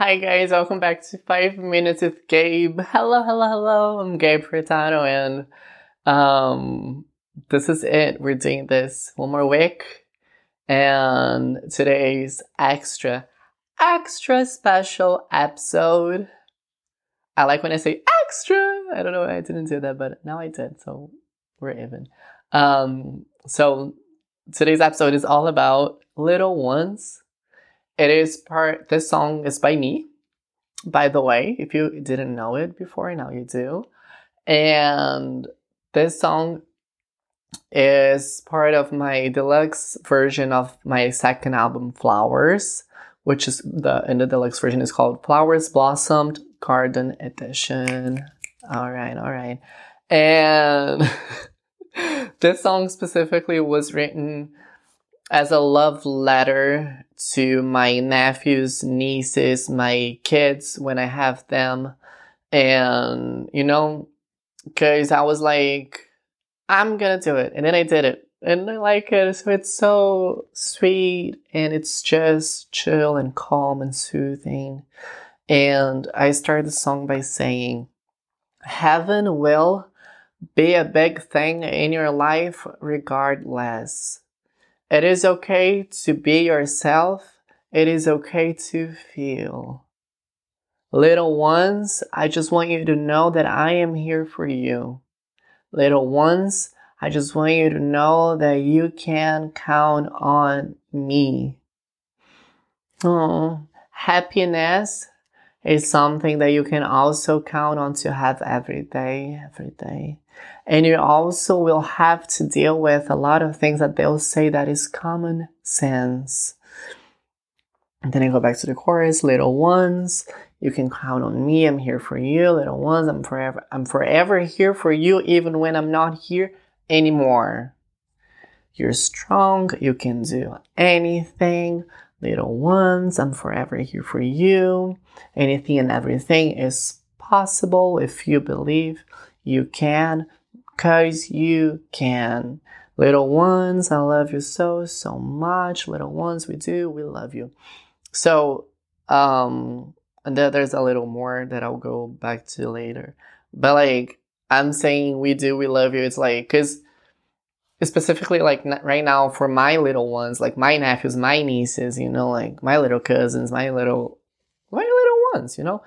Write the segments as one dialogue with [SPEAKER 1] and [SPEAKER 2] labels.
[SPEAKER 1] Hi guys, welcome back to Five Minutes with Gabe. Hello, hello, hello. I'm Gabe Furtado, and um, this is it. We're doing this one more week, and today's extra, extra special episode. I like when I say extra. I don't know why I didn't do that, but now I did, so we're even. Um, so today's episode is all about little ones it is part, this song is by me, by the way, if you didn't know it before, now you do. And this song is part of my deluxe version of my second album, Flowers, which is the, in the deluxe version is called Flowers Blossomed Garden Edition. All right, all right. And this song specifically was written as a love letter to my nephews, nieces, my kids when I have them. And, you know, because I was like, I'm gonna do it. And then I did it. And I like it. So it's so sweet and it's just chill and calm and soothing. And I started the song by saying, Heaven will be a big thing in your life regardless. It is okay to be yourself. It is okay to feel. Little ones, I just want you to know that I am here for you. Little ones, I just want you to know that you can count on me. Oh, happiness is something that you can also count on to have every day, every day. And you also will have to deal with a lot of things that they'll say that is common sense. And then I go back to the chorus, little ones, you can count on me. I'm here for you, little ones. I'm forever, I'm forever here for you, even when I'm not here anymore. You're strong. You can do anything. Little ones, I'm forever here for you. Anything and everything is possible if you believe you can, cause you can. Little ones, I love you so, so much. Little ones, we do, we love you. So, um, and there's a little more that I'll go back to later. But like, I'm saying we do, we love you. It's like, cause specifically like right now for my little ones, like my nephews, my nieces, you know, like my little cousins, my little, my little ones, you know,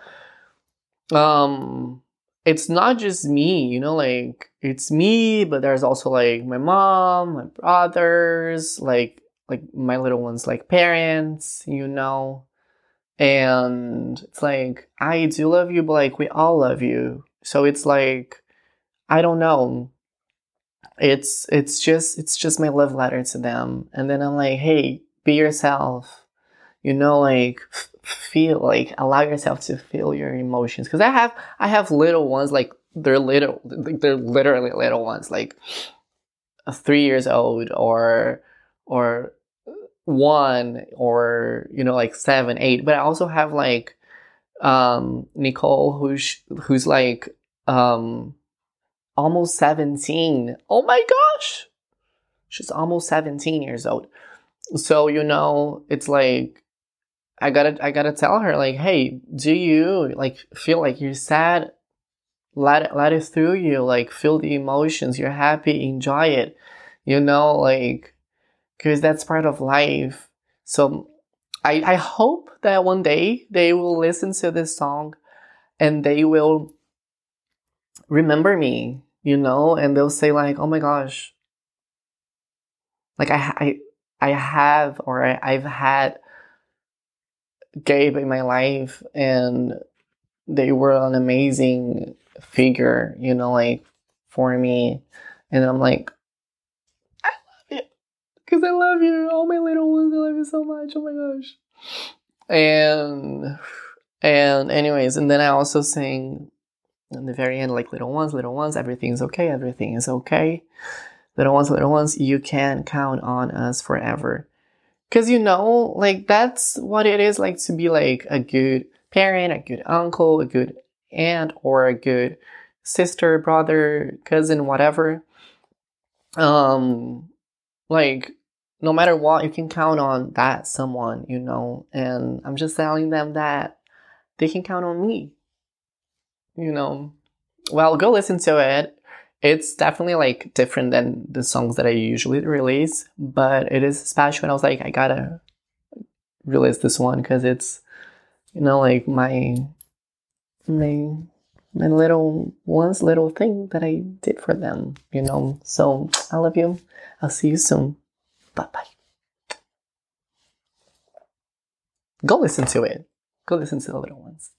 [SPEAKER 1] um, it's not just me, you know, like it's me, but there's also like my mom, my brothers, like like my little ones like parents, you know. And it's like I do love you, but like we all love you. So it's like I don't know. It's it's just it's just my love letter to them. And then I'm like, "Hey, be yourself." You know, like feel like allow yourself to feel your emotions. Because i have i have little ones like they're little they're literally little ones like three years old or or one or you know like seven eight. But i also have like um nicole who's who's like um almost 17 oh my gosh! She's almost 17 years old. So you know it's like I gotta I gotta tell her like, hey, do you like feel like you're sad? Let it let it through you. Like feel the emotions. You're happy. Enjoy it. You know, like because that's part of life. So I I hope that one day they will listen to this song and they will remember me. You know, and they'll say like, oh my gosh, like I I I have or I, I've had Gabe in my life, and they were an amazing figure, you know, like for me. And I'm like, I love you because I love you, all my little ones. I love you so much. Oh my gosh. And and anyways, and then I also sing in the very end, like little ones, little ones, everything's okay, everything is okay. Little ones, little ones, you can count on us forever. Because you know, like that's what it is like to be like a good parent, a good uncle, a good aunt, or a good sister, brother, cousin, whatever. Um, like no matter what, you can count on that someone, you know. And I'm just telling them that they can count on me. You know, well, go listen to it. It's definitely like different than the songs that I usually release, but it is special. And I was like, I gotta release this one because it's, you know, like my my my little one's little thing that I did for them, you know. So I love you. I'll see you soon. Bye bye. Go listen to it. Go listen to the little ones.